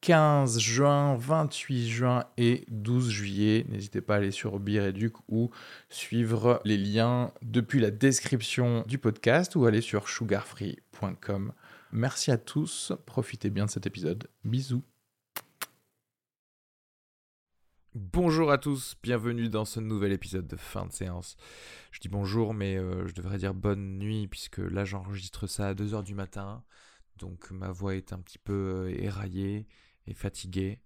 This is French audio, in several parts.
15 juin, 28 juin et 12 juillet. N'hésitez pas à aller sur Bireduc ou suivre les liens depuis la description du podcast ou aller sur sugarfree.com. Merci à tous, profitez bien de cet épisode. Bisous. Bonjour à tous, bienvenue dans ce nouvel épisode de fin de séance. Je dis bonjour, mais euh, je devrais dire bonne nuit, puisque là j'enregistre ça à 2h du matin, donc ma voix est un petit peu euh, éraillée et fatigué.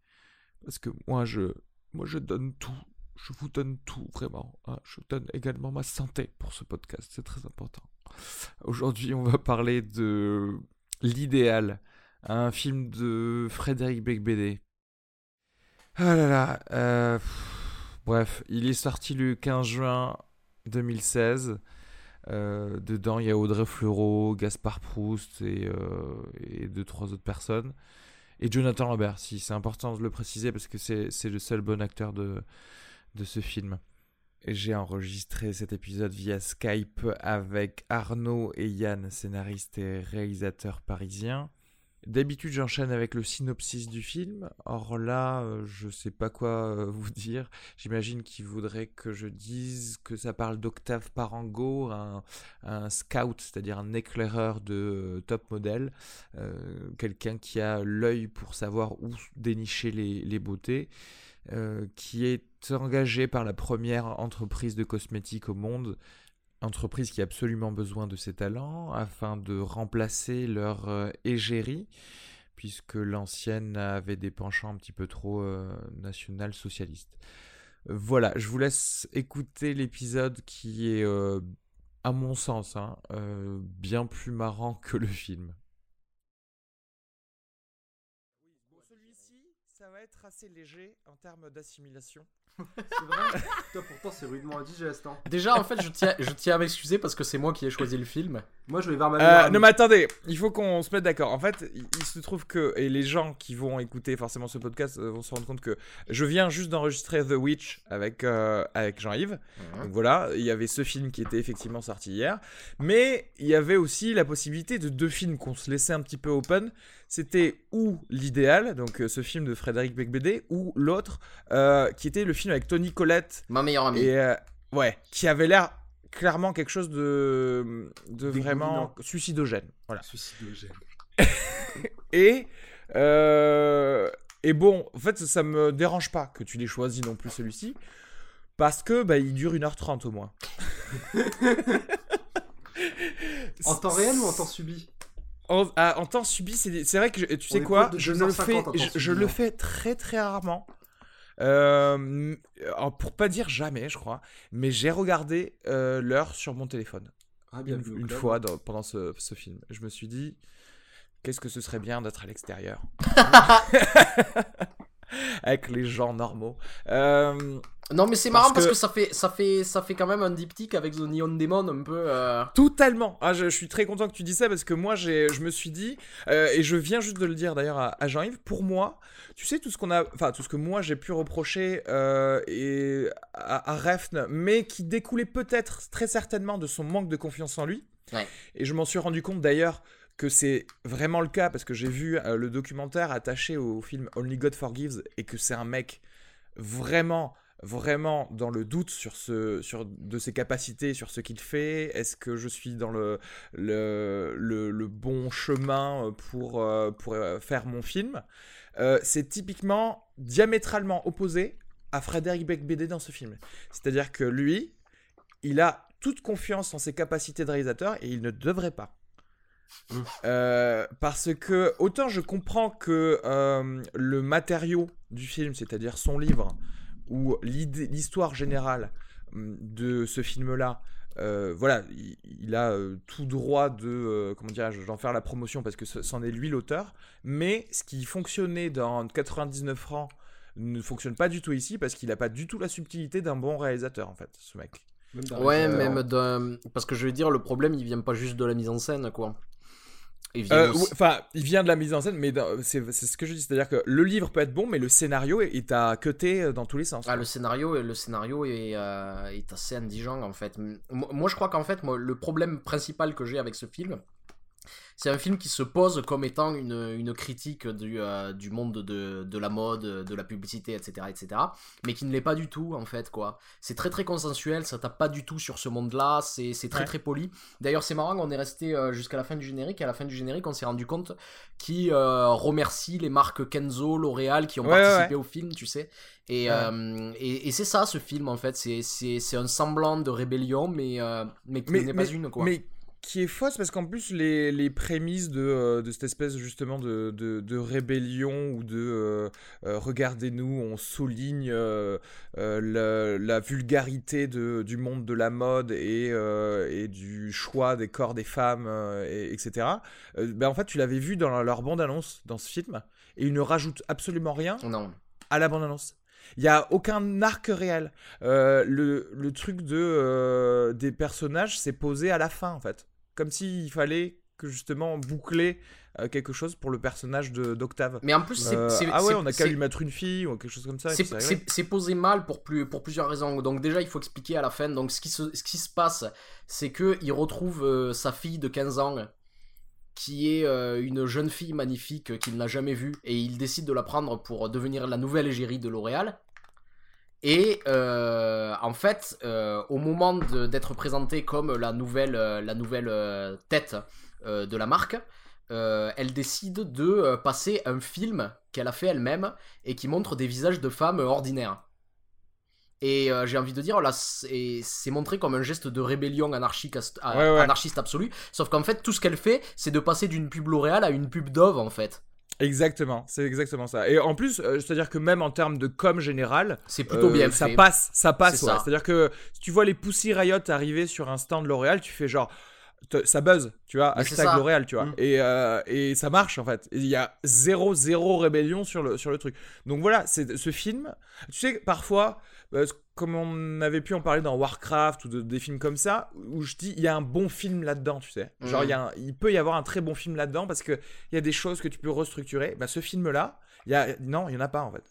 Parce que moi, je, moi, je donne tout. Je vous donne tout, vraiment. Hein. Je donne également ma santé pour ce podcast. C'est très important. Aujourd'hui, on va parler de L'idéal, un film de Frédéric Becbédé. Ah là là. Euh, bref, il est sorti le 15 juin 2016. Euh, dedans, il y a Audrey Fleurot, Gaspard Proust et, euh, et deux, trois autres personnes et Jonathan Lambert, si c'est important de le préciser parce que c'est le seul bon acteur de, de ce film. J'ai enregistré cet épisode via Skype avec Arnaud et Yann, scénaristes et réalisateurs parisiens. D'habitude, j'enchaîne avec le synopsis du film. Or là, euh, je sais pas quoi euh, vous dire. J'imagine qu'il voudrait que je dise que ça parle d'Octave Parango, un, scout, c'est-à-dire un éclaireur de euh, top modèle, quelqu'un qui a l'œil pour savoir où dénicher les, les beautés, qui est engagé par la première entreprise de cosmétiques au monde entreprise qui a absolument besoin de ces talents afin de remplacer leur euh, égérie, puisque l'ancienne avait des penchants un petit peu trop euh, national-socialistes. Voilà, je vous laisse écouter l'épisode qui est, euh, à mon sens, hein, bien plus marrant que le film. Celui-ci, ça va être assez léger en termes d'assimilation. C'est vrai Toi, pourtant, c'est rudement indigeste. Hein. Déjà, en fait, je tiens, je tiens à m'excuser parce que c'est moi qui ai choisi le film. Moi, je vais voir ma euh, Non, mais attendez, il faut qu'on se mette d'accord. En fait, il, se trouve que, et les gens qui vont écouter forcément ce podcast euh, vont se rendre compte que je viens juste d'enregistrer The Witch avec, euh, avec Jean-Yves. Donc voilà, il y avait ce film qui était effectivement sorti hier. Mais il y avait aussi la possibilité de deux films qu'on se laissait un petit peu open c'était ou l'idéal, donc euh, ce film de Frédéric Becbédé, ou l'autre, euh, qui était le film avec Tony Collette. Ma meilleure amie. Et, euh, ouais, qui avait l'air clairement quelque chose de, de vraiment suicidogène. Voilà. Suicidogène. et, et bon, en fait, ça me dérange pas que tu l'aies choisi non plus celui-ci, parce que bah, il dure 1h30 au moins. en temps réel ou en temps subi? Ah, en, temps subi, c'est vrai que tu sais quoi, je, le fais, je, le hein. fais très très rarement. Euh, pour pas dire jamais, je crois, mais j'ai regardé euh, l'heure sur mon téléphone. Ah, bien une, fois pendant ce, ce, film. Je me suis dit, qu'est-ce que ce serait bien d'être à l'extérieur? avec les gens normaux. Euh, non, mais c'est marrant parce que... ça fait, ça, fait, ça fait quand même un diptyque avec The Neon Demon un peu. Euh... Totalement. Ah, je, suis très content que tu dis ça parce que moi, je me suis dit, euh, et je viens juste de le dire d'ailleurs à, Jean-Yves, pour moi, tu sais, tout ce qu'on a, enfin, tout ce que moi j'ai pu reprocher euh, et à, à Refn, mais qui découlait peut-être très certainement de son manque de confiance en lui. Et je m'en suis rendu compte d'ailleurs que c'est vraiment le cas parce que j'ai vu euh, le documentaire attaché au film Only God Forgives et que c'est un mec vraiment vraiment dans le doute sur ce sur de ses capacités sur ce qu'il fait. Est-ce que je suis dans le bon chemin pour euh, pour euh, faire mon film? C'est typiquement diamétralement opposé à Frédéric Becbédé dans ce film. C'est-à-dire que lui il a toute confiance en ses capacités de réalisateur et il ne devrait pas euh, parce que autant je comprends que euh, le matériau du film, c'est-à-dire son livre ou l'histoire générale hum, de ce film-là, euh, voilà, il, a tout droit de, comment dirais-je, d'en faire la promotion parce que c'en est lui l'auteur. Mais ce qui fonctionnait dans 99 francs ne fonctionne pas du tout ici parce qu'il n'a pas du tout la subtilité d'un bon réalisateur en fait, ce mec. Même Ouais, même d'un. Parce que je veux dire, le problème, il vient pas juste de la mise en scène, quoi. Il vient Euh, Enfin, il vient de la mise en scène, mais c'est ce que je dis, c'est-à-dire que le livre peut être bon, mais le scénario est à cuté euh, dans tous les sens. Ah, le scénario, le scénario est, euh, est assez indigent en fait. Moi, je crois qu'en fait, moi, le problème principal que j'ai avec ce film, c'est un film qui se pose comme étant une, une critique du, euh, du monde de, de la mode, de la publicité, etc., etc., mais qui ne l'est pas du tout en fait, quoi. C'est très très consensuel, ça tape pas du tout sur ce monde-là, c'est très Ouais. très poli. D'ailleurs, c'est marrant, on est resté euh, jusqu'à la fin du générique, et à la fin du générique, on s'est rendu compte qui euh, remercie les marques Kenzo, L'Oréal qui ont Ouais, participé ouais. au film, tu sais. Et, euh, et, et c'est ça ce film en fait, c'est- un semblant de rébellion, mais, mais qui n'est pas une quoi. mais qui est fausse parce qu'en plus les, les prémices de, euh, de cette espèce justement de, de, de rébellion ou de euh, euh, regardez-nous on souligne la, la vulgarité de, du monde de la mode et, et du choix des corps des femmes et- etc ben en fait tu l'avais vu dans leur- bande annonce dans ce film et ils ne rajoutent absolument rien Non. à la bande-annonce. Il n'y a aucun arc réel. Euh, le, le truc de, euh, des personnages s'est posé à la fin, en fait. Comme s'il fallait que justement boucler euh, quelque chose pour le personnage de- d'Octave. Mais en plus, c'est. Euh, ah ouais, on a qu'à lui mettre une fille ou quelque chose comme ça. C'est posé mal pour, plus, pour plusieurs raisons. Donc déjà, il faut expliquer à la fin. Donc ce qui se, ce qui se passe, c'est que il retrouve euh, sa fille de 15 ans, qui est une jeune fille magnifique qu'il n'a jamais vue, et il décide de la prendre pour devenir la nouvelle égérie de L'Oréal. Et euh, en fait, euh, au moment d'être présentée comme la nouvelle, euh, la nouvelle tête de la marque, elle décide de passer un film qu'elle a fait elle-même et qui montre des visages de femmes ordinaires. Et j'ai envie de dire, là, c'est montré comme un geste de rébellion anarchique, Ouais, ouais. anarchiste absolu. Sauf qu'en fait, tout ce qu'elle fait, c'est de passer d'une pub L'Oréal à une pub Dove, en fait. Exactement, c'est exactement ça. Et en plus, euh, c'est-à-dire que même en termes de com général, C'est plutôt euh, bien ça fait. passe, ça passe. Ouais. C'est-à-dire que si tu vois les Pussy Riot arriver sur un stand L'Oréal, tu fais genre ça buzz, tu vois, Mais hashtag. L'Oréal, tu vois. Mm. Et, euh, et ça marche en fait. Il y a zéro, zéro rébellion sur le, sur le truc. Donc voilà, c'est ce film. Tu sais, parfois, comme on avait pu en parler dans Warcraft ou de- des films comme ça, où je dis, il y a un bon film là-dedans, tu sais. Genre, Mm. il, peut y avoir un très bon film là-dedans parce qu'il y a des choses que tu peux restructurer. Bah, ce film-là, il y a... non, il n'y en a pas en fait.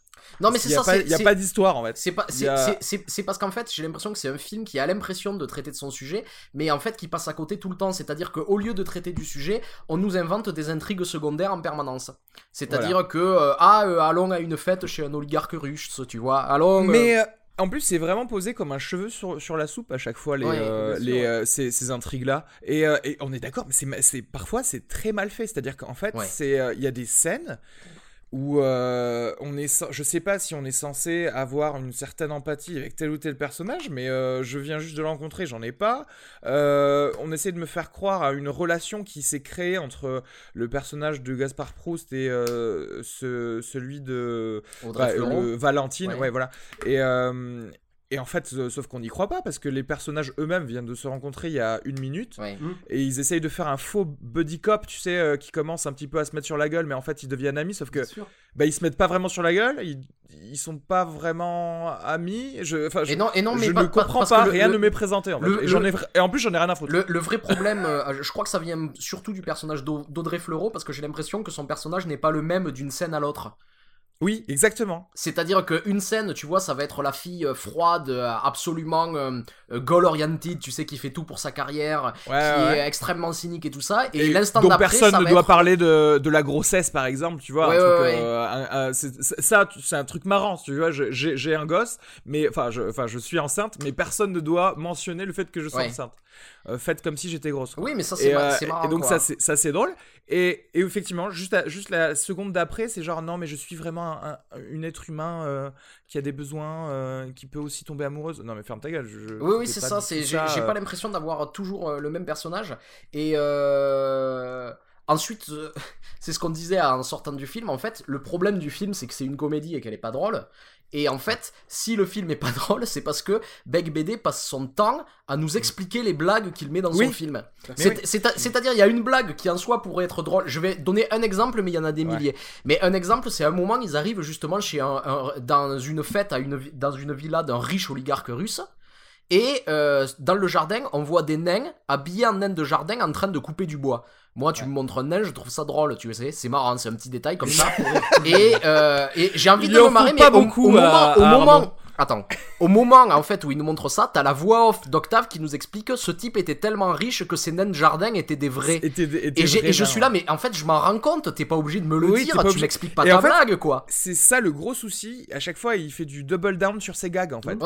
Non, mais c'est n'y ça, il y a pas d'histoire en fait. C'est pas, a- parce qu'en fait, j'ai l'impression que c'est un film qui a l'impression de traiter de son sujet, mais en fait qui passe à côté tout le temps. C'est-à-dire qu'au lieu de traiter du sujet, on nous invente des intrigues secondaires en permanence. C'est-à-dire que euh, ah, euh, allons à une fête chez un oligarque russe, tu vois. Allons. euh, Mais euh, en plus, c'est vraiment posé comme un cheveu sur, sur la soupe à chaque fois, les, Ouais, euh, bien sûr, les, ouais. euh, ces, ces intrigues-là. Et, euh, et on est d'accord, mais c'est, parfois c'est très mal fait. C'est-à-dire qu'en fait, Ouais. il y a des scènes où euh, on est, je sais pas si on est censé avoir une certaine empathie avec tel ou tel personnage, mais euh, je viens juste de le rencontrer, j'en ai pas. Euh, on essaie de me faire croire à une relation qui s'est créée entre le personnage de Gaspard Proust et euh, ce- celui de bah, Valentine, Ouais. ouais, voilà. Et, et en fait, euh, sauf qu'on n'y croit pas parce que les personnages eux-mêmes viennent de se rencontrer il y a une minute Ouais. et ils essayent de faire un faux buddy cop, tu sais, euh, qui commence un petit peu à se mettre sur la gueule, mais en fait ils deviennent amis, sauf que bah ils se mettent pas vraiment sur la gueule, ils, ils sont pas vraiment amis. Je, enfin, je, Et non, et non, mais je pas- ne comprends pas, le- rien le- ne m'est présenté en fait. le- et, j'en le- ai vra- et en plus j'en ai rien à foutre. Le, le vrai problème, euh, je crois que ça vient surtout du personnage d'Au- d'Audrey Fleurot, parce que j'ai l'impression que son personnage n'est pas le même d'une scène à l'autre. Oui, exactement. C'est-à-dire qu'une scène, tu vois, ça va être la fille euh, froide, euh, absolument euh, goal-oriented, tu sais, qui fait tout pour sa carrière, Ouais, qui ouais, est extrêmement cynique et tout ça. Et, Et l'instant d'après, personne ça ne va doit être- parler de, de la grossesse par exemple tu vois Ouais, un truc, ouais, ouais. euh, un- un- c'est- c'est- ça c'est un truc marrant tu vois j'ai un gosse mais enfin je, je suis enceinte mais personne ne doit mentionner le fait que je sois Ouais. enceinte Euh, faites comme si j'étais grosse quoi. Oui, mais ça, c'est marrant. et donc quoi. ça c'est ça c'est drôle et, et effectivement juste à- juste la seconde d'après c'est genre non mais je suis vraiment un, un- une être humain euh, qui a des besoins euh, qui peut aussi tomber amoureuse non mais ferme ta gueule je- Oui, oui, c'est pas ça. J'ai j'ai euh. pas l'impression d'avoir toujours le même personnage. Et ensuite, c'est ce qu'on disait en sortant du film. En fait, le problème du film, c'est que c'est une comédie et qu'elle est pas drôle. Et en fait, si le film est pas drôle, c'est parce que Beck BD passe son temps à nous expliquer les blagues qu'il met dans Oui. son film. Oui. C'est-à-dire, il y a une blague qui en soi pourrait être drôle. Je vais donner un exemple, mais il y en a des Ouais. milliers. Mais un exemple, c'est un moment, ils arrivent justement chez un, un- dans une fête à une, dans une villa d'un riche oligarque russe. Et euh, dans le jardin, on voit des nains habillés en nains de jardin en train de couper du bois. Moi, tu me montres un nain, je trouve ça drôle, tu sais, c'est marrant, c'est un petit détail comme ça. et euh, et j'ai envie Il de me marrer, mais pas au, beaucoup au moment, au moment. Attends, au moment en fait où il nous montre ça, t'as la voix off d'Octave qui nous explique que ce type était tellement riche que ces nains de jardin étaient des vrais. Était- était Et, je suis là, mais en fait, je m'en rends compte, t'es pas obligé de me le Oui, dire, tu m'expliques pas Et ta en fait- blague, quoi. C'est ça le gros souci. À chaque fois, il fait du double down sur ses gags en fait.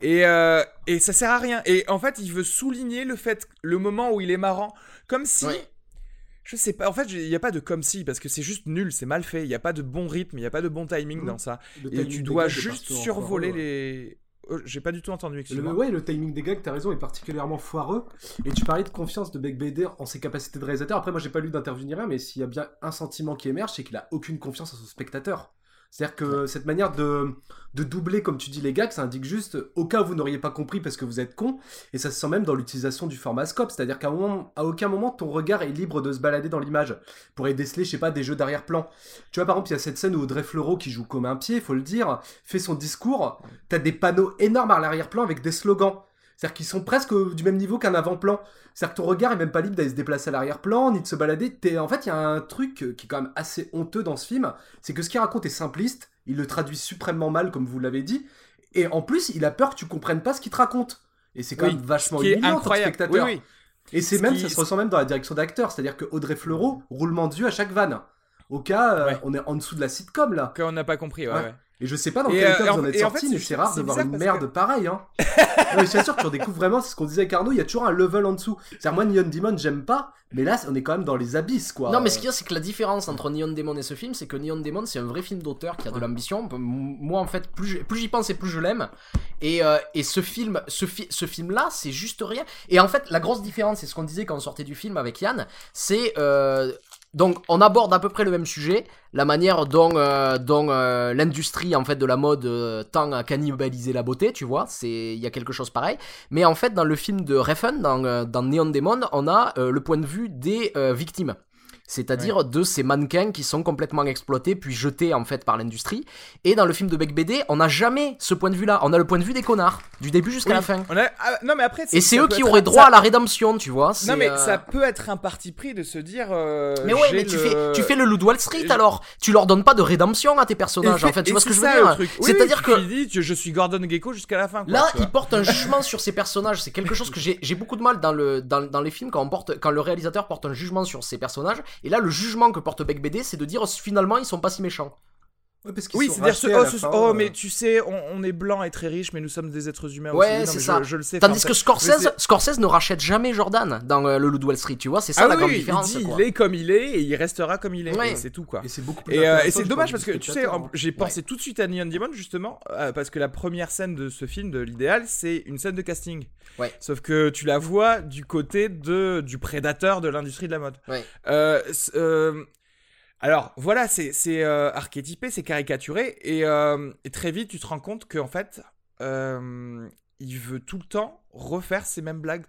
Et, euh, et ça sert à rien. Et en fait, il veut souligner le fait, le moment où il est marrant, comme si. Je sais pas, en fait, il n'y a pas de comme si, parce que c'est juste nul, c'est mal fait, il n'y a pas de bon rythme, il n'y a pas de bon timing Mhm. dans ça. Le Et tu dois juste survoler ouais. les. Oh, J'ai pas du tout entendu, Le, ouais, le timing des gags, t'as raison, est particulièrement foireux. Et tu parlais de confiance de Beck Bader en ses capacités de réalisateur. Après, moi, j'ai pas lu d'interview ni rien, mais s'il y a bien un sentiment qui émerge, c'est qu'il a aucune confiance en son spectateur. C'est-à-dire que cette manière de, doubler, comme tu dis, les gags, ça indique juste au cas où vous n'auriez pas compris parce que vous êtes con. Et ça se sent même dans l'utilisation du format scope. C'est-à-dire qu'à aucun moment, ton regard est libre de se balader dans l'image. Pour y déceler, je sais pas, des jeux d'arrière-plan. Tu vois, par exemple, il y a cette scène où Audrey Fleurot, qui joue comme un pied, faut le dire, fait son discours. T'as des panneaux énormes à l'arrière-plan avec des slogans. C'est-à-dire qu'ils sont presque du même niveau qu'un avant-plan. C'est-à-dire que ton regard est même pas libre d'aller se déplacer à l'arrière-plan, ni de se balader. En fait, il y a un truc euh, qui est quand même assez honteux dans ce film, c'est que ce qu'il raconte est simpliste, il le traduit suprêmement mal, comme vous l'avez dit, et en plus, il a peur que tu comprennes pas ce qu'il te raconte. Et c'est quand Oui, même vachement Ce qui humiliant. Oui, spectateur. oui. Et c'est Ce même, qui- ça se ressent même dans la direction d'acteur, c'est-à-dire que Audrey Fleurot, roulement de yeux à chaque vanne. Au cas, euh, Ouais. on est en dessous de la sitcom là. Quand on n'a pas compris, ouais, Ouais. ouais. Et je sais pas dans Et, quel euh, en- vous en êtes en sorti, fait, mais c'est- rare de voir une merde que- pareille. Hein. non, mais je t'assure, tu redécouvres vraiment, c'est ce qu'on disait avec Arnaud, il y a toujours un level en dessous. C'est-à-dire, moi, Neon Demon, j'aime pas, mais là, on est quand même dans les abysses, quoi. Non, mais ce qu'il y a, c'est que la différence entre Neon Demon et ce film, c'est que Neon Demon, c'est un vrai film d'auteur qui a de Ouais. l'ambition. Moi, en fait, plus j'y pense et plus je l'aime. Et, euh, et ce film, ce, fi- ce film-là, c'est juste rien. Et en fait, la grosse différence, c'est ce qu'on disait quand on sortait du film avec Yann, c'est euh, donc on aborde à peu près le même sujet, la manière dont, euh, euh, l'industrie en fait de la mode euh, tend à cannibaliser la beauté, tu vois, c'est il y a quelque chose pareil. Mais en fait, dans le film de Refn, dans, euh, dans Neon Demon, on a le point de vue des victimes. C'est-à-dire de ces mannequins qui sont complètement exploités puis jetés en fait par l'industrie. Et dans le film de Beck BD, on n'a jamais ce point de vue-là. On a le point de vue des connards, du début jusqu'à Oui, la fin. On a- ah, non, mais après. Et c'est eux qui auraient droit ça- à la rédemption, tu vois. Non, mais euh, ça peut être un parti pris de se dire. euh, Mais ouais, mais tu, fais, tu fais le loup de Wall Street alors. Tu leur donnes pas de rédemption à tes personnages, Et en fait. Tu vois ce que je veux dire. Oui, C'est-à-dire oui, que dis, tu- je suis Gordon Gecko jusqu'à la fin. quoi, Là, tu vois. il porte un jugement sur ses personnages. C'est quelque chose que j'ai j'ai beaucoup de mal dans, le, dans, dans les films quand, on porte, quand le réalisateur porte un jugement sur ses personnages. Et là, le jugement que porte Beck BD, c'est de dire finalement, ils sont pas si méchants. Ouais, parce qu'ils Oui, c'est-à-dire, ce- oh, ce- oh, euh, mais tu sais, on, on est blanc et très riche, mais nous sommes des êtres humains Ouais, aussi. C'est ça. Je, je le sais. Tandis enfin, que Scorsese, Scorsese ne rachète jamais Jordan dans euh, le Loup de Wall Street, tu vois. C'est ça Ah la oui, grande oui, différence. il dit, quoi. il est comme il est et il restera comme il est. Ouais. et C'est tout, quoi. Et c'est beaucoup plus Et, euh, et c'est dommage parce que tu sais, hein. j'ai pensé tout de suite à Neon Demon justement euh, parce que la première scène de ce film, de l'idéal, c'est une scène de casting. Ouais. Sauf que tu la vois du côté de du prédateur de l'industrie de la mode. Ouais. Alors voilà, c'est euh, archétypé, c'est caricaturé et, euh, et très vite tu te rends compte qu'en fait euh, il veut tout le temps refaire ces mêmes blagues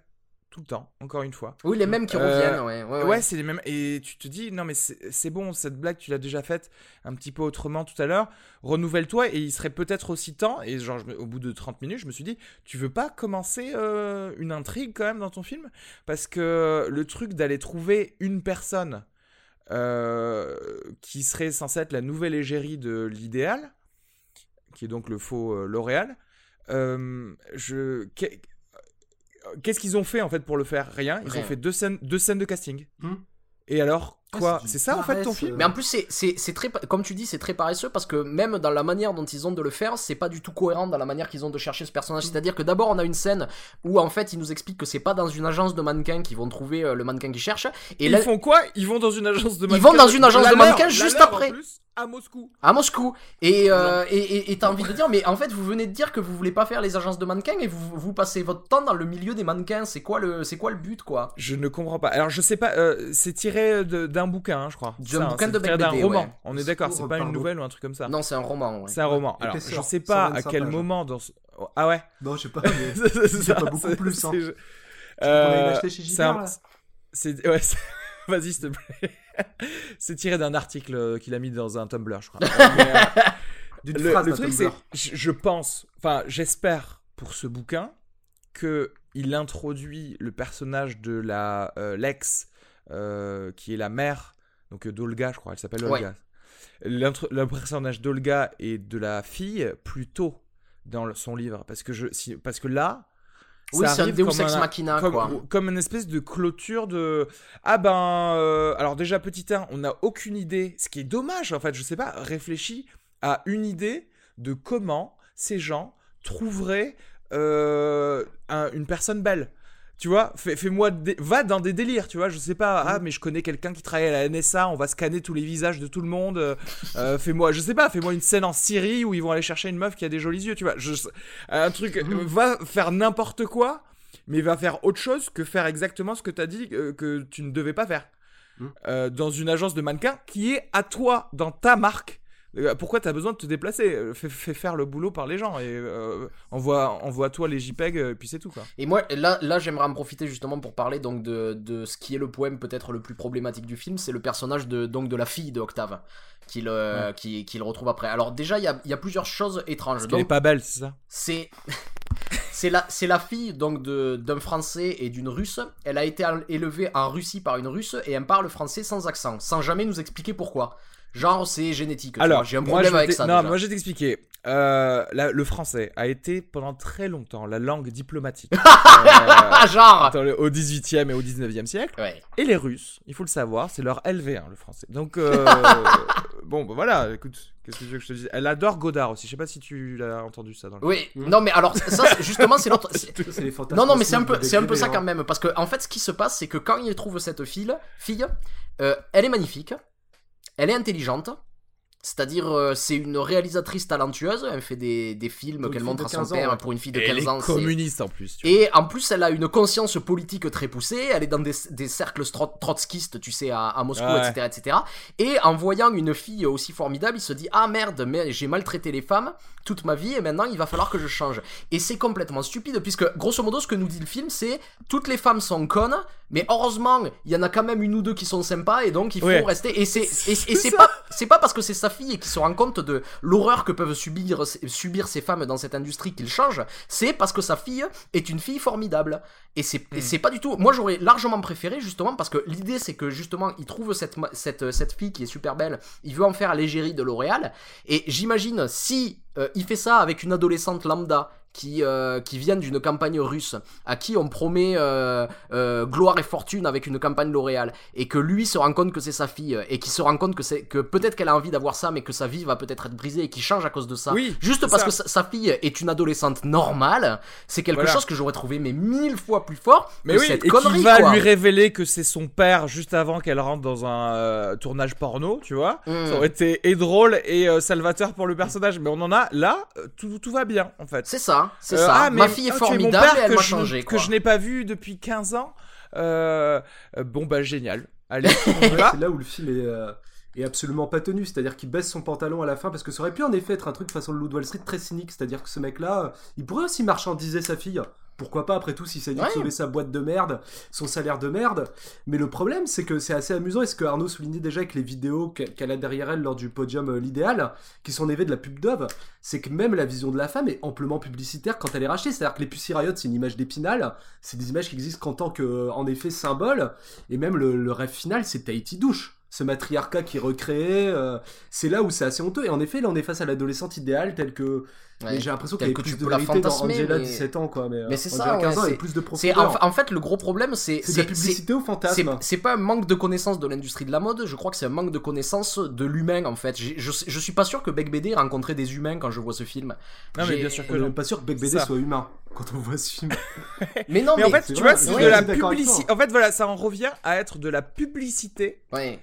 tout le temps, encore une fois. Oui, les mêmes qui reviennent, ouais. ouais, Ouais, ouais. c'est les mêmes. Et tu te dis, non, mais c'est bon, cette blague, tu l'as déjà faite un petit peu autrement tout à l'heure. Renouvelle-toi et il serait peut-être aussi temps. Et genre, je au bout de 30 minutes, je me suis dit, tu veux pas commencer une intrigue quand même dans ton film? Parce que le truc d'aller trouver une personne qui serait censée être la nouvelle égérie de l'idéal, qui est donc le faux euh, L'Oréal, euh, je. Qu'est-ce qu'ils ont fait en fait pour le faire? Rien. Ils Rien. ont fait deux scènes, deux scènes de casting. Hmm. Et alors quoi c'est ça en fait ton film euh. Mais en plus, c'est- c'est c'est très, comme tu dis, c'est très paresseux parce que même dans la manière dont ils ont de le faire, c'est pas du tout cohérent dans la manière qu'ils ont de chercher ce personnage. C'est-à-dire que d'abord, on a une scène où en fait, ils nous expliquent que c'est pas dans une agence de mannequins qu'ils vont trouver euh, le mannequin qu'ils cherchent. Et Ils là, font quoi? Ils vont dans une agence de Ils mannequins. vont dans une agence La de mannequins juste après. À Moscou. à Moscou. Et euh, et et- et t'as envie de dire, mais en fait, vous venez de dire que vous voulez pas faire les agences de mannequins et vous, vous passez votre temps dans le milieu des mannequins. C'est quoi le, c'est quoi le but, quoi? Je ne comprends pas. Alors je sais pas. euh, c'est tiré d'un bouquin, hein, je crois. D'un bouquin c'est de tiré d'un BD, roman. ouais. On est d'accord. C'est pas une nouvelle ou un truc comme ça. Non, c'est un roman. ouais. C'est un roman. Alors je sais pas à 125 quel moment dans. ce- oh, Ah ouais. Non, je sais pas, mais. c'est pas beaucoup plus, hein. c'est- Euh, un- ouais. Vas-y, s'il te plaît. c'est tiré d'un article euh, qu'il a mis dans un Tumblr, je crois. Euh, mais, euh, le, phrase le d'un truc, c'est, je, pense, enfin, j'espère pour ce bouquin que il introduit le personnage de la euh, Lex, euh, qui est la mère, donc d'Olga, je crois, elle s'appelle. Olga. Le personnage d'Olga et de la fille plus tôt dans son livre, parce que je, si- parce que là. Oui, c'est un Deus Ex Machina, comme, quoi. comme une espèce de clôture de ah ben euh, alors déjà petit 1 on n'a aucune idée ce qui est dommage en fait je sais pas réfléchis à une idée de comment ces gens trouveraient euh, un- une personne belle tu vois fais, fais-moi des- va dans des délires tu vois je sais pas ah mais je connais quelqu'un qui travaille à la NSA on va scanner tous les visages de tout le monde euh, euh, fais-moi je sais pas fais-moi une scène en Syrie où ils vont aller chercher une meuf qui a des jolis yeux tu vois je, un truc Mhm. va faire n'importe quoi mais va faire autre chose que faire exactement ce que tu as dit euh, que tu ne devais pas faire. Euh, dans une agence de mannequins qui est à toi, dans ta marque. Euh, Pourquoi tu as besoin de te déplacer? Euh, fais, fais faire le boulot par les gens et euh, envoie, envoie-toi les JPEG euh, et puis c'est tout quoi. Et moi, là, là j'aimerais en profiter justement pour parler donc de, de ce qui est le poème peut-être le plus problématique du film, c'est le personnage de, donc, de la fille de Octave, qu'il euh, qui- qu'il retrouve après. Alors déjà, il y a, il y a plusieurs choses étranges. Parce qu'elle est pas belle, c'est ça? c'est c'est la la fille donc d'un français et d'une russe elle a été élevée en Russie par une russe et elle parle français sans accent sans jamais nous expliquer pourquoi genre c'est génétique. Alors, j'ai un problème je avec ça Non, déjà. moi je vais t'expliquer. Euh, la- le français a été pendant très longtemps la langue diplomatique Euh, ah genre dans le- au 18e et au 19e siècle. ouais Et les Russes, il faut le savoir, c'est leur LV1 le français. Donc euh, bon, bah voilà, écoute, qu'est-ce que tu veux que je te dise? Elle adore Godard aussi. Je sais pas si tu l'as entendu ça dans le. oui non mais alors ça justement c'est l'autre c'est- Ça, c'est les fantasmes Non, non, mais c'est un peu, c'est un peu ça hein. quand même, parce que en fait, ce qui se passe, c'est que quand il trouve cette fille, fille, euh, elle est magnifique, elle est intelligente. C'est-à-dire, euh, c'est une réalisatrice talentueuse. Elle fait des, des films qu'elle montre à son 15 ans, père ouais. pour une fille de Et 15 elle ans. est c'est- communiste en plus. tu vois. Et en plus, elle a une conscience politique très poussée. Elle est dans des, des cercles trotskistes, tu sais, à, à Moscou, Ouais. etc., etc. Et en voyant une fille aussi formidable, il se dit Ah merde, mais j'ai maltraité les femmes toute ma vie et maintenant il va falloir que je change. Et c'est complètement stupide puisque, grosso modo, ce que nous dit le film, c'est toutes les femmes sont connes, mais heureusement, il y en a quand même une ou deux qui sont sympas et donc il faut Ouais. rester. Et c'est pas c'est pas parce que c'est sa fille et qu'il se rend compte de l'horreur que peuvent subir subir ces femmes dans cette industrie qu'il change. C'est parce que sa fille est une fille formidable. Et c'est Mm. c'est pas du tout. Moi, j'aurais largement préféré justement parce que l'idée c'est que justement il trouve cette cette cette fille qui est super belle. Il veut en faire l'égérie de L'Oréal. Et j'imagine si euh, il fait ça avec une adolescente lambda qui, euh, qui vient d'une campagne russe, à qui on promet euh, euh, gloire et fortune avec une campagne L'Oréal, et que lui se rend compte que c'est sa fille, et qui se rend compte que, c'est, que peut-être qu'elle a envie d'avoir ça, mais que sa vie va peut-être être brisée, et qui change à cause de ça. Oui, Juste parce ça. que sa, sa fille est une adolescente normale, c'est quelque Voilà. chose que j'aurais trouvé mais mille fois plus fort Mais que oui, cette et connerie, qui va quoi. lui révéler que c'est son père juste avant qu'elle rentre dans un euh, tournage porno, tu vois. Mm. Ça aurait été et drôle et salvateur pour le personnage. Mais on en a là, tout, tout va bien en fait. C'est ça, c'est Euh, ça. ah, Ma mais- fille est ah, formidable père et elle que m'a je, changé. Que je n'ai pas vu depuis 15 ans. Euh, euh, bon bah génial. Allez, c'est là où le film est, euh, est absolument pas tenu, c'est-à-dire qu'il baisse son pantalon à la fin, parce que ça aurait pu en effet être un truc façon le Loup de Wall Street très cynique, c'est-à-dire que ce mec-là, euh, il pourrait aussi marchandiser sa fille. Pourquoi pas, après tout, si dit de Ouais. sauver sa boîte de merde, son salaire de merde. Mais le problème, c'est que c'est assez amusant, et ce que Arnaud soulignait déjà avec les vidéos qu'elle a derrière elle lors du podium euh, L'Idéal, qui sont nés de la pub Dove, c'est que même la vision de la femme est amplement publicitaire quand elle est rachetée. C'est-à-dire que les Pussy Riot, c'est une image d'épinal, c'est des images qui existent qu'en tant que, euh, en effet, symbole. Et même le, le rêve final, c'est Tahiti douche. Ce matriarcat qui est recréé, euh, c'est là où c'est assez honteux. Et en effet, là, on est face à l'adolescente idéale telle que. Ouais. mais J'ai l'impression Telle qu'elle a que plus tu de peux la vérité dans fantasmer, Angela, mais- 17 ans, quoi. Mais, euh, Mais c'est ça, 15 ans, ouais, avec plus de profondeur. en, en fait le gros problème, c'est C'est de la publicité au fantasme. c'est pas un manque de connaissance de l'industrie de la mode, je crois que c'est un manque de connaissance de l'humain en fait. Je, je suis pas sûr que Beck BD rencontrait des humains quand je vois ce film. Non mais bien sûr que non. même pas sûr que Beck BD Ça. soit humain quand on voit ce film. Mais non, Mais mais, en fait, tu vrai, vois, c'est de je la suis publicité. En fait, voilà, ça en revient à être de la publicité ouais,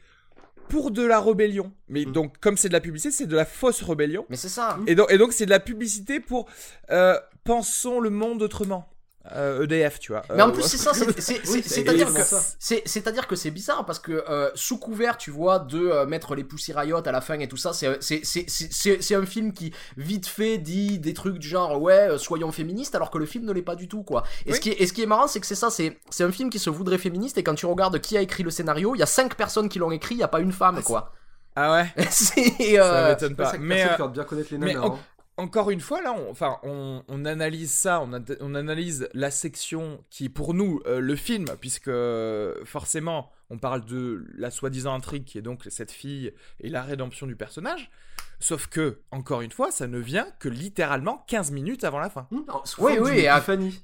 pour de la rébellion. Mais Mm. donc, comme c'est de la publicité, c'est de la fausse rébellion. mais c'est ça. Et donc, et donc c'est de la publicité pour euh, pensons le monde autrement. Euh, EDF, tu vois. Mais en Euh, plus, c'est ça, c'est- c'est- Oui, c'est- c'est c'est-à-dire que c'est c'est-à-dire que c'est bizarre parce que euh, sous couvert, tu vois, de euh, mettre les Pussy Riot à la fin et tout ça, c'est c'est- c'est- c'est- c'est- c'est un film qui vite fait dit des trucs du genre ouais, soyons féministes, alors que le film ne l'est pas du tout, quoi. Et, Oui. ce, qui est, et ce qui est marrant, c'est que c'est ça, c'est c'est un film qui se voudrait féministe et quand tu regardes qui a écrit le scénario, il y a cinq personnes qui l'ont écrit, il y a pas une femme, quoi. Ah ouais c'est Ça m'étonne C'est pas pas. ça que Mais, euh, bien connaître les mais nanas. hein. Encore une fois, là, on, enfin, on, on analyse ça, on, a- on analyse la section qui est pour nous euh, le film, puisque euh, forcément, on parle de la soi-disant intrigue qui est donc cette fille et la rédemption du personnage. Sauf que, encore une fois, ça ne vient que littéralement 15 minutes avant la fin. Oui, oui, et à- épiphanie.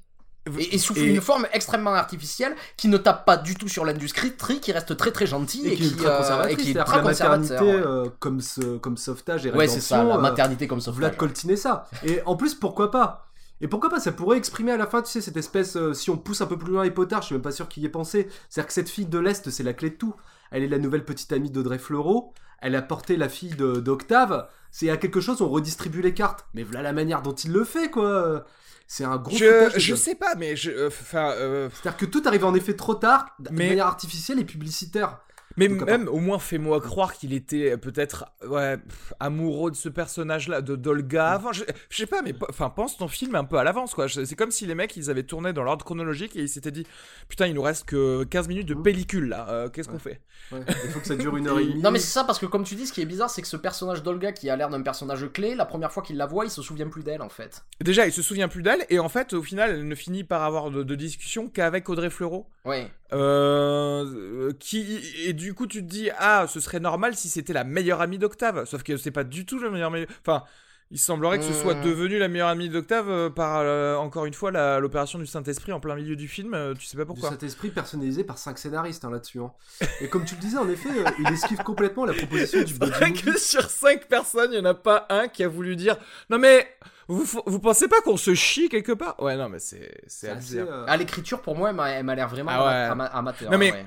Et, et sous Et- une forme extrêmement artificielle qui ne tape pas du tout sur l'industrie, tri- qui reste très très gentil Et, qui est euh, conservatrice. et qui est très la maternité conservateur. ouais. euh, comme, ce, comme sauvetage et Ouais, c'est ça, la euh, maternité comme coltiner ça. Et en plus, pourquoi pas? Et pourquoi pas? Ça pourrait exprimer à la fin, tu sais, cette espèce. euh, si on pousse un peu plus loin les potards, je suis même pas sûr qu'il y ait pensé. C'est-à-dire que cette fille de l'Est, c'est la clé de tout. Elle est la nouvelle petite amie d'Audrey Fleurot. Elle a porté la fille d'Octave. C'est à quelque chose, on redistribue les cartes. Mais voilà la manière dont il le fait, quoi. C'est un gros Je, je sais pas, mais je, euh, enfin, euh, C'est-à-dire que tout arrive en effet trop tard, de Mais- manière artificielle et publicitaire. Mais Donc, même au moins fais-moi croire qu'il était peut-être ouais, pff, amoureux de ce personnage-là, de Dolga avant. Je, je sais pas, mais enfin pense ton film un peu à l'avance quoi. C'est comme si les mecs ils avaient tourné dans l'ordre chronologique et ils s'étaient dit putain il nous reste que 15 minutes de Mhm. pellicule là. euh, Qu'est-ce qu'on fait? Ouais, il faut que ça dure une heure et demie. Non mais c'est ça parce que comme tu dis ce qui est bizarre c'est que ce personnage d'Olga qui a l'air d'un personnage clé la première fois qu'il la voit il se souvient plus d'elle en fait. Déjà il se souvient plus d'elle et en fait au final elle ne finit par avoir de, de discussion qu'avec Audrey Fleurot. Ouais. Euh, qui et du coup tu te dis ah ce serait normal si c'était la meilleure amie d'Octave sauf que c'est pas du tout la meilleure amie enfin il semblerait que ce soit Hmm. devenu la meilleure amie d'Octave euh, par euh, encore une fois la- l'opération du Saint-Esprit en plein milieu du film euh, tu sais pas Du pourquoi Saint-Esprit personnalisé par cinq scénaristes hein, là-dessus. hein. Et comme tu le disais, en effet, euh, il esquive complètement la proposition du body vrai movie. que sur 5 personnes il y en a pas un qui a voulu dire non mais vous, vous pensez pas qu'on se chie quelque part? Ouais non mais c'est c'est C'est abusé assez, hein. euh, Ah l'écriture pour moi elle m'a- elle m'a l'air vraiment Ah ouais. ama- amateur. Non, mais- ouais.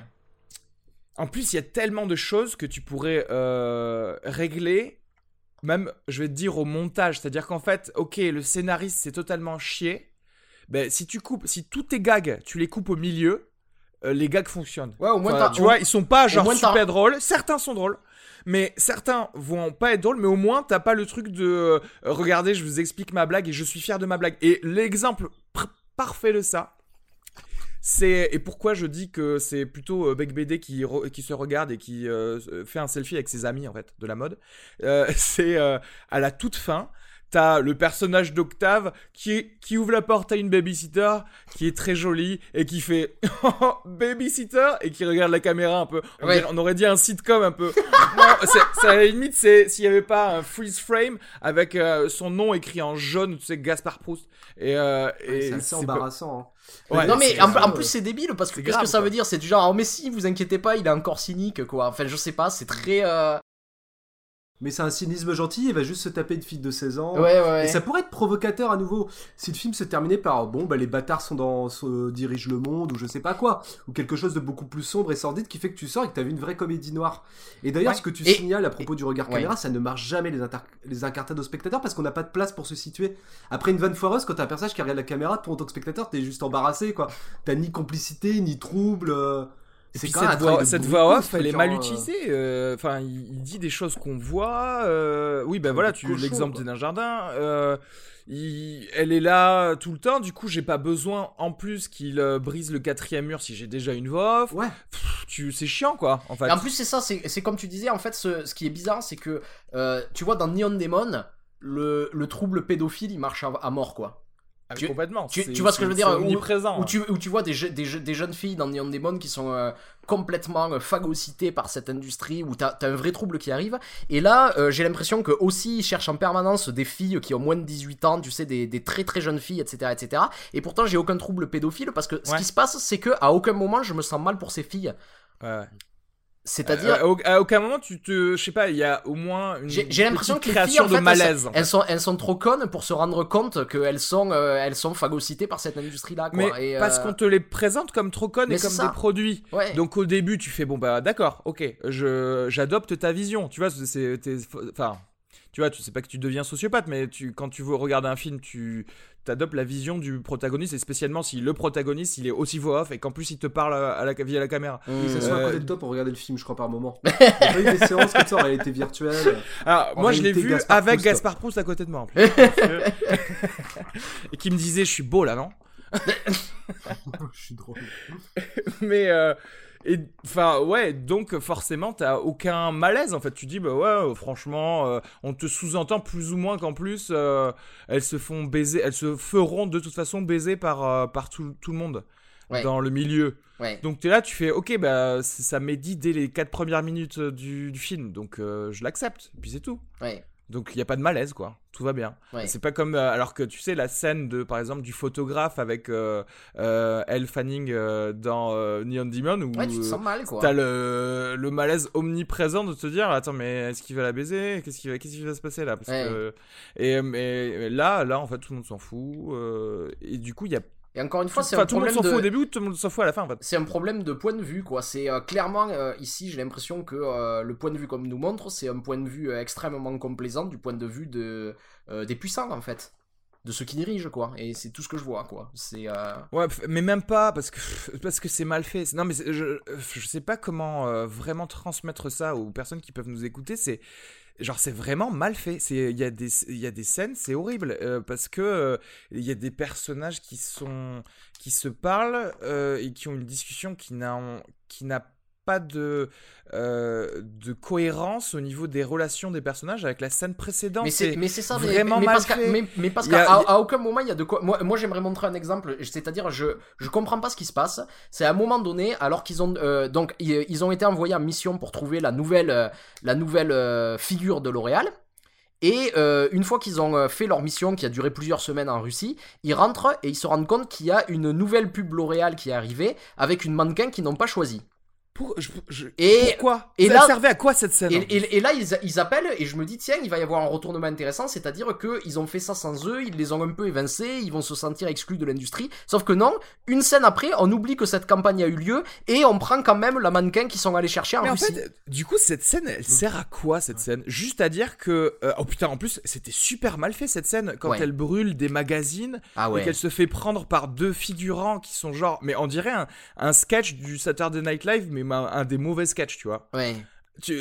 En plus, il y a tellement de choses que tu pourrais euh, régler, même, je vais te dire, au montage. C'est-à-dire qu'en fait, ok, le scénariste, c'est totalement chier. Ben, si tu coupes, si tous tes gags, tu les coupes au milieu, euh, les gags fonctionnent. Ouais au moins Enfin, tu vois, ils sont pas genre super drôles. Certains sont drôles. Mais certains vont pas être drôles, mais au moins t'as pas le truc de euh, regardez, je vous explique ma blague et je suis fier de ma blague. Et l'exemple parfait de ça, c'est et pourquoi je dis que c'est plutôt euh, Beck BD qui, se regarde et qui euh, fait un selfie avec ses amis en fait de la mode. Euh, c'est à la toute fin. T'as le personnage d'Octave qui, qui ouvre la porte à une babysitter qui est très jolie et qui fait babysitter et qui regarde la caméra un peu. On, Ouais. dirait- on aurait dit un sitcom un peu. non, c'est, c'est à la limite, c'est s'il y avait pas un freeze frame avec euh, son nom écrit en jaune, tu sais, Gaspard Proust. Et, euh, et C'est assez embarrassant. hein. Ouais, non mais en, plus c'est débile parce que qu'est-ce que ça quoi. veut dire? C'est du genre oh, mais si vous inquiétez pas il est encore cynique quoi. Enfin je sais pas c'est très euh, Mais c'est un cynisme gentil, il va juste se taper une fille de 16 ans. ouais ouais. ouais. Et ça pourrait être provocateur à nouveau si le film se terminait par bon bah les bâtards sont dans se dirigent le monde ou je sais pas quoi ou quelque chose de beaucoup plus sombre et sordide qui fait que tu sors et que t'as vu une vraie comédie noire. Et d'ailleurs ce que tu Et- signales à propos du regard caméra ça ne marche jamais les, inter- les incartades aux spectateurs parce qu'on n'a pas de place pour se situer. Après une vanne foireuse quand t'as un personnage qui regarde la caméra toi en tant que spectateur t'es juste embarrassé quoi. T'as ni complicité ni trouble. euh, c'est puis quand cette voix, cette off, elle est mal hein, utilisée. euh, Enfin, il, il dit des choses qu'on voit. euh, oui, ben voilà, tu l'exemple quoi. d'un jardin. euh, il- elle est là tout le temps. Du coup, j'ai pas besoin en plus qu'il euh, brise le quatrième mur si j'ai déjà une voix off. Ouais. Pff, tu, c'est chiant quoi. En fait. Et en plus, c'est ça, c'est c'est comme tu disais, en fait, ce, ce qui est bizarre, c'est que, euh, tu vois, dans Neon Demon, le, le trouble pédophile, il marche à, à mort, quoi. Ah, tu- complètement. tu- vois ce que je veux dire, où-. Où tu, où tu vois des, je- des, je- des jeunes filles dans Neon Demon qui sont euh, complètement euh, phagocytées par cette industrie, où t'as as un vrai trouble qui arrive. Et là, euh, j'ai l'impression que aussi ils cherchent en permanence des filles qui ont moins de 18 ans, tu sais, des, des très très jeunes filles, etc. etc. Et pourtant, j'ai aucun trouble pédophile parce que ce Ouais. qui se passe, c'est que à aucun moment je me sens mal pour ces filles. Ouais, ouais. C'est-à-dire. Euh, à au- à aucun moment tu te, je sais pas, il y a au moins une J'ai l'impression que petite les filles, création en fait, de malaise. elles, sont, elles sont trop connes pour se rendre compte qu'elles sont, euh, elles sont phagocytées par cette industrie-là. quoi. Mais Et, parce euh, qu'on te les présente comme trop connes mais et comme ça. des produits. ouais. Donc au début, tu fais bon bah d'accord, ok, je j'adopte ta vision. Tu vois, c'est enfin, tu vois, tu sais pas que tu deviens sociopathe, mais tu quand tu veux regarder un film, tu t'adoptes la vision du protagoniste et spécialement si le protagoniste il est aussi voix off et qu'en plus il te parle à la via la caméra. Il Mmh. s'assoit à côté de toi pour regarder le film, je crois, par moment. Il y a pas eu des séances comme ça en réalité virtuelle. Alors En moi je l'ai vu Gaspard avec Proust. Gaspard Proust à côté de moi en plus. et qui me disait je suis beau là non? Je suis drôle. mais euh, Et enfin, ouais, donc forcément, t'as aucun malaise en fait. Tu dis, bah ouais, euh, franchement, euh, on te sous-entend plus ou moins qu'en plus, euh, elles se font baiser, elles se feront de toute façon baiser par, euh, par tout, tout le monde Ouais. dans le milieu. Ouais. Donc t'es là, tu fais, ok, bah ça m'est dit dès les 4 premières minutes du, du film, donc je l'accepte, puis c'est tout. Ouais. Donc il n'y a pas de malaise, quoi. Tout va bien. Ouais. C'est pas comme. euh, alors que tu sais, la scène de, par exemple, du photographe avec euh, euh, Elle Fanning dans Neon Demon, où Ouais, tu te sens mal, quoi. t'as le, le malaise omniprésent de te dire Attends, mais est-ce qu'il va la baiser? Qu'est-ce qui va, qu'est-ce qui va se passer là? Parce Ouais. que, et, mais là, là, en fait, tout le monde s'en fout. et du coup, il y a. Et encore une fois, c'est un tout le monde problème s'en fout au de. début, tout le monde s'en fout à la fin, en fait. C'est un problème de point de vue, quoi. C'est euh, clairement euh, ici, j'ai l'impression que euh, le point de vue comme nous montre, c'est un point de vue extrêmement complaisant du point de vue de des puissants, en fait, de ceux qui dirigent, quoi. Et c'est tout ce que je vois, quoi. C'est Ouais, mais même pas parce que parce que c'est mal fait. Non, mais je je sais pas comment vraiment transmettre ça aux personnes qui peuvent nous écouter. C'est genre c'est vraiment mal fait. C'est il y a des il y a des scènes, c'est horrible euh, parce que euh, il y a des personnages qui sont qui se parlent euh, et qui ont une discussion qui n'a qui n'a pas de euh, de cohérence au niveau des relations des personnages avec la scène précédente. mais c'est mais c'est ça vraiment mais, parce qu'à- mais, mais parce qu'à aucun moment il y a de quoi moi, moi j'aimerais montrer un exemple c'est-à-dire je je comprends pas ce qui se passe c'est à un moment donné alors qu'ils ont euh, donc ils, ils ont été envoyés en mission pour trouver la nouvelle euh, la nouvelle figure de L'Oréal et euh, une fois qu'ils ont fait leur mission qui a duré plusieurs semaines en Russie, ils rentrent et ils se rendent compte qu'il y a une nouvelle pub L'Oréal qui est arrivée avec une mannequin qu'ils n'ont pas choisie. Pour- je- je- Et- pourquoi et Ça là- servait à quoi cette scène Et, et- et là, ils, ils appellent et je me dis, tiens, il va y avoir un retournement intéressant, c'est-à-dire qu'ils ont fait ça sans eux, ils les ont un peu évincés, ils vont se sentir exclus de l'industrie. Sauf que non, une scène après, on oublie que cette campagne a eu lieu et on prend quand même la mannequin qu'ils sont allés chercher en Mais en fait, du coup, cette scène, elle sert à quoi cette scène? Juste à dire que. euh, oh putain, en plus, c'était super mal fait cette scène quand Ouais. elle brûle des magazines ah et qu'elle se fait prendre par deux figurants qui sont genre. Mais on dirait un, un sketch du Saturday Night Live, mais ma- un des mauvais sketchs, tu vois. Ouais.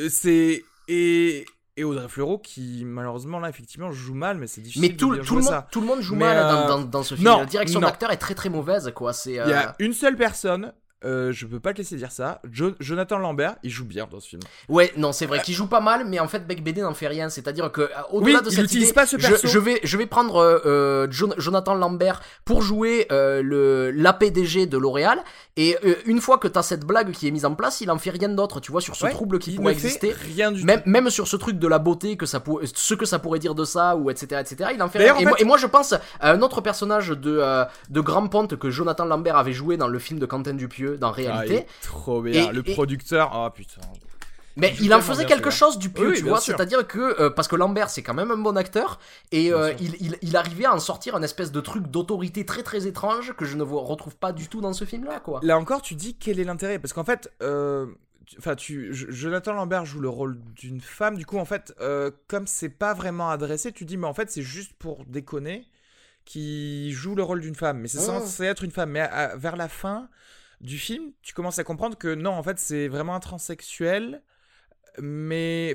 C'est. Et. Et Audrey Fleurot qui, malheureusement, là, effectivement, joue mal, mais c'est difficile Mais de tout, bien tout, le monde, ça. tout le monde joue Mais, mal euh, dans, dans, dans ce film. non, la direction d'acteur est très très mauvaise, quoi. C'est. Il y euh, a une seule personne. Euh, je peux pas te laisser dire ça. Jo- Jonathan Lambert, il joue bien dans ce film. Ouais, non, c'est vrai qu'il joue pas mal, mais en fait, Beck BD n'en fait rien. C'est-à-dire que, euh, Oui, au-delà de cette idée, pas ce je, perso. je vais, je vais prendre euh, euh, Jon- Jonathan Lambert pour jouer euh, le l'APDG de L'Oréal. Et euh, une fois que t'as cette blague qui est mise en place, il en fait rien d'autre. Tu vois, sur ce Ouais, trouble qui pourrait exister. rien du Même, même sur ce truc de la beauté, que ça pour- ce que ça pourrait dire de ça, ou etc., etc., il en fait rien. Et, en moi, fait- et moi, je pense à un autre personnage de, euh, de Grand Ponte que Jonathan Lambert avait joué dans le film de Quentin Dupieux, dans Ah, Réalité. trop bien. Et- le et- producteur, oh putain. Mais il en faisait quelque chose du pieux, Oui, tu vois. C'est-à-dire que, euh, parce que Lambert, c'est quand même un bon acteur, et euh, il, il, il arrivait à en sortir un espèce de truc d'autorité très très étrange que je ne vois- retrouve pas du tout dans ce film-là, quoi. Là encore, tu dis quel est l'intérêt? Parce qu'en fait, euh, enfin, tu, Jonathan Lambert joue le rôle d'une femme. Du coup, en fait, euh, comme c'est pas vraiment adressé, tu dis, mais en fait, c'est juste pour déconner qui joue le rôle d'une femme. Mais c'est Oh. censé être une femme. Mais à- à- vers la fin du film, tu commences à comprendre que non, en fait, c'est vraiment un transsexuel. Mais,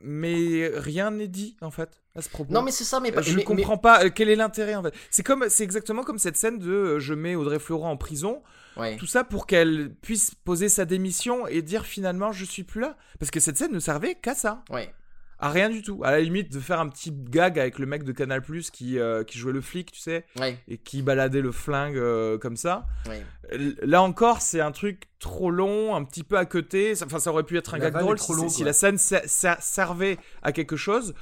mais rien n'est dit, en fait, à ce propos. Non, mais c'est ça, mais, je mais- comprends pas euh, quel est l'intérêt en fait. C'est comme, c'est exactement comme cette scène de euh, je mets Audrey Fleurot en prison, ouais. tout ça pour qu'elle puisse poser sa démission et dire finalement je suis plus là. Parce que cette scène ne servait qu'à ça, Ouais. À rien du tout. À la limite de faire un petit gag avec le mec de Canal Plus qui euh, qui jouait le flic, tu sais, Ouais. et qui baladait le flingue euh, comme ça. Ouais. Là encore, c'est un truc trop long, un petit peu à côté. Ça- Enfin, ça aurait pu être un La gag drôle trop si, longue, si la scène ser- ser- servait à quelque chose.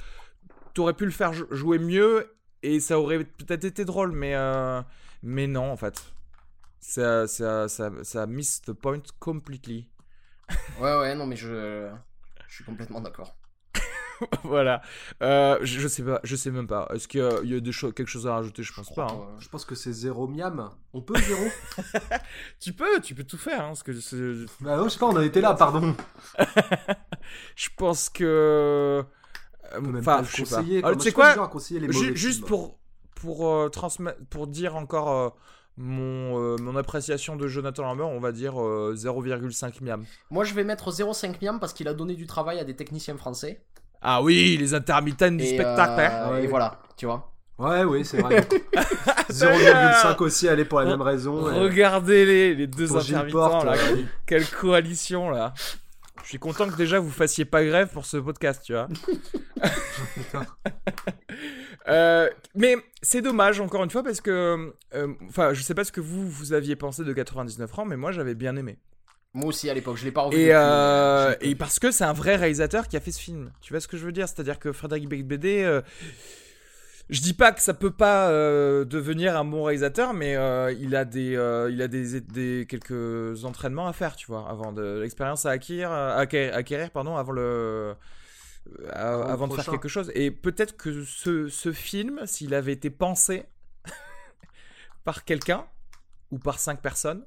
T'aurais pu le faire jou- jouer mieux et ça aurait peut-être été drôle, mais euh, mais non en fait. Ça ça ça ça miss the point completely. Ouais, ouais, non, mais je. Je suis complètement d'accord. voilà. Euh, je, je sais pas, je sais même pas. Est-ce qu'il y a, il y a des choses, quelque chose à rajouter? Je pense pas. hein. Euh, Je pense que c'est zéro miam. On peut zéro? Tu peux, tu peux tout faire. Hein, parce que c'est- Bah ouais, je sais pas, on en était là, pardon. je pense que. Même Enfin, pas le je sais pas. conseiller. Ah, tu sais pas quoi? juste films. pour pour euh, transmettre pour dire encore euh, mon euh, mon appréciation de Jonathan Lambert on va dire euh, 0,5 miam Moi, je vais mettre 0,5 miam parce qu'il a donné du travail à des techniciens français. Ah oui les intermittents du Et, spectacle euh, hein. Ouais. et voilà, tu vois. Ouais, oui, c'est vrai. 0,5 aussi, allez pour la même raison. Regardez les, les deux intermittents là. Quelle coalition là. Je suis content que déjà vous fassiez pas grève pour ce podcast, tu vois. Euh, mais c'est dommage encore une fois parce que, euh, enfin, je sais pas ce que vous vous aviez pensé de 99 francs, mais moi j'avais bien aimé. Moi aussi à l'époque, je l'ai pas revu. Et, depuis, euh, j'ai- et parce que c'est un vrai réalisateur qui a fait ce film. Tu vois ce que je veux dire? C'est-à-dire que Frédéric Becbédé, euh, je dis pas que ça peut pas euh, devenir un bon réalisateur, mais euh, il a des, euh, il a des, des quelques entraînements à faire, tu vois, avant de l'expérience à acquérir, acquérir, acquérir, pardon, avant le euh, Avant de faire quelque chose. Et peut-être que ce, ce film, s'il avait été pensé par quelqu'un ou par cinq personnes,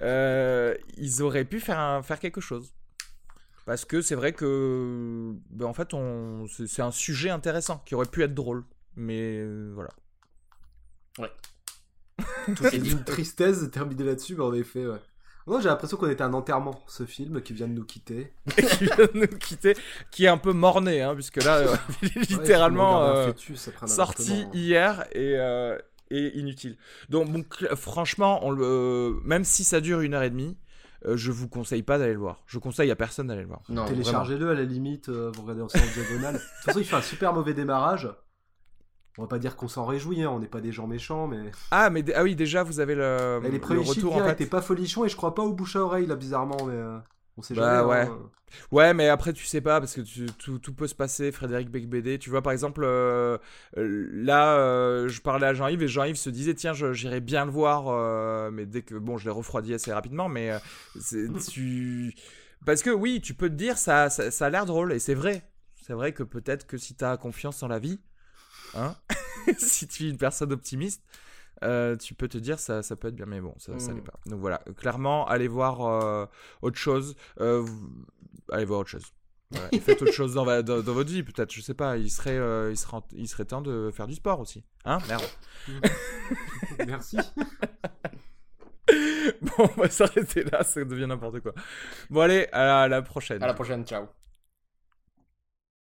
euh, ils auraient pu faire, un- faire quelque chose. Parce que c'est vrai que, ben, en fait, on, c'est, c'est un sujet intéressant qui aurait pu être drôle. Mais euh, voilà. tout est C'est d'une tristesse de terminer là-dessus, mais en effet, ouais. Moi, j'ai l'impression qu'on était un enterrement, ce film qui vient de nous quitter. qui vient de nous quitter, qui est un peu morné, hein, puisque là, euh, il est littéralement Ouais, euh, fœtus sorti hier et, euh, et inutile. Donc, bon, franchement, on le, même si ça dure une heure et demie, euh, je vous conseille pas d'aller le voir. Je conseille à personne d'aller le voir. Non, Téléchargez-le à la limite, euh, vous regardez ensemble en diagonale. De toute façon, il fait un super mauvais démarrage. On va pas dire qu'on s'en réjouit, hein, on n'est pas des gens méchants, mais. Ah, mais ah oui, déjà, vous avez le, Et les le premiers en fait. pas folichons et je crois pas au bouche à oreille, là, bizarrement, mais. On sait Bah, jamais. ouais. hein. Ouais, mais après, tu sais pas, parce que tu- tout, tout peut se passer, Frédéric Becbédé. Tu vois, par exemple, euh, euh, là, euh, je parlais à Jean-Yves et Jean-Yves se disait, tiens, j'irais bien le voir, euh, mais dès que, bon, je l'ai refroidi assez rapidement, mais tu... Parce que oui, tu peux te dire, ça, ça, ça a l'air drôle, et c'est vrai. C'est vrai que peut-être que si tu as confiance en la vie, hein, si tu es une personne optimiste, euh, tu peux te dire ça, ça peut être bien, mais bon, ça, ça Mm. l'est pas. Donc voilà, clairement, allez voir euh, autre chose. Euh, Allez voir autre chose. Voilà, et faites autre chose dans, va- dans- dans votre vie, peut-être. Je sais pas, il serait, il, serait, il serait temps de faire du sport aussi. Hein Merde. Merci. bon, on va s'arrêter là, ça devient n'importe quoi. Bon, allez, à la- à la prochaine. À la prochaine, ciao.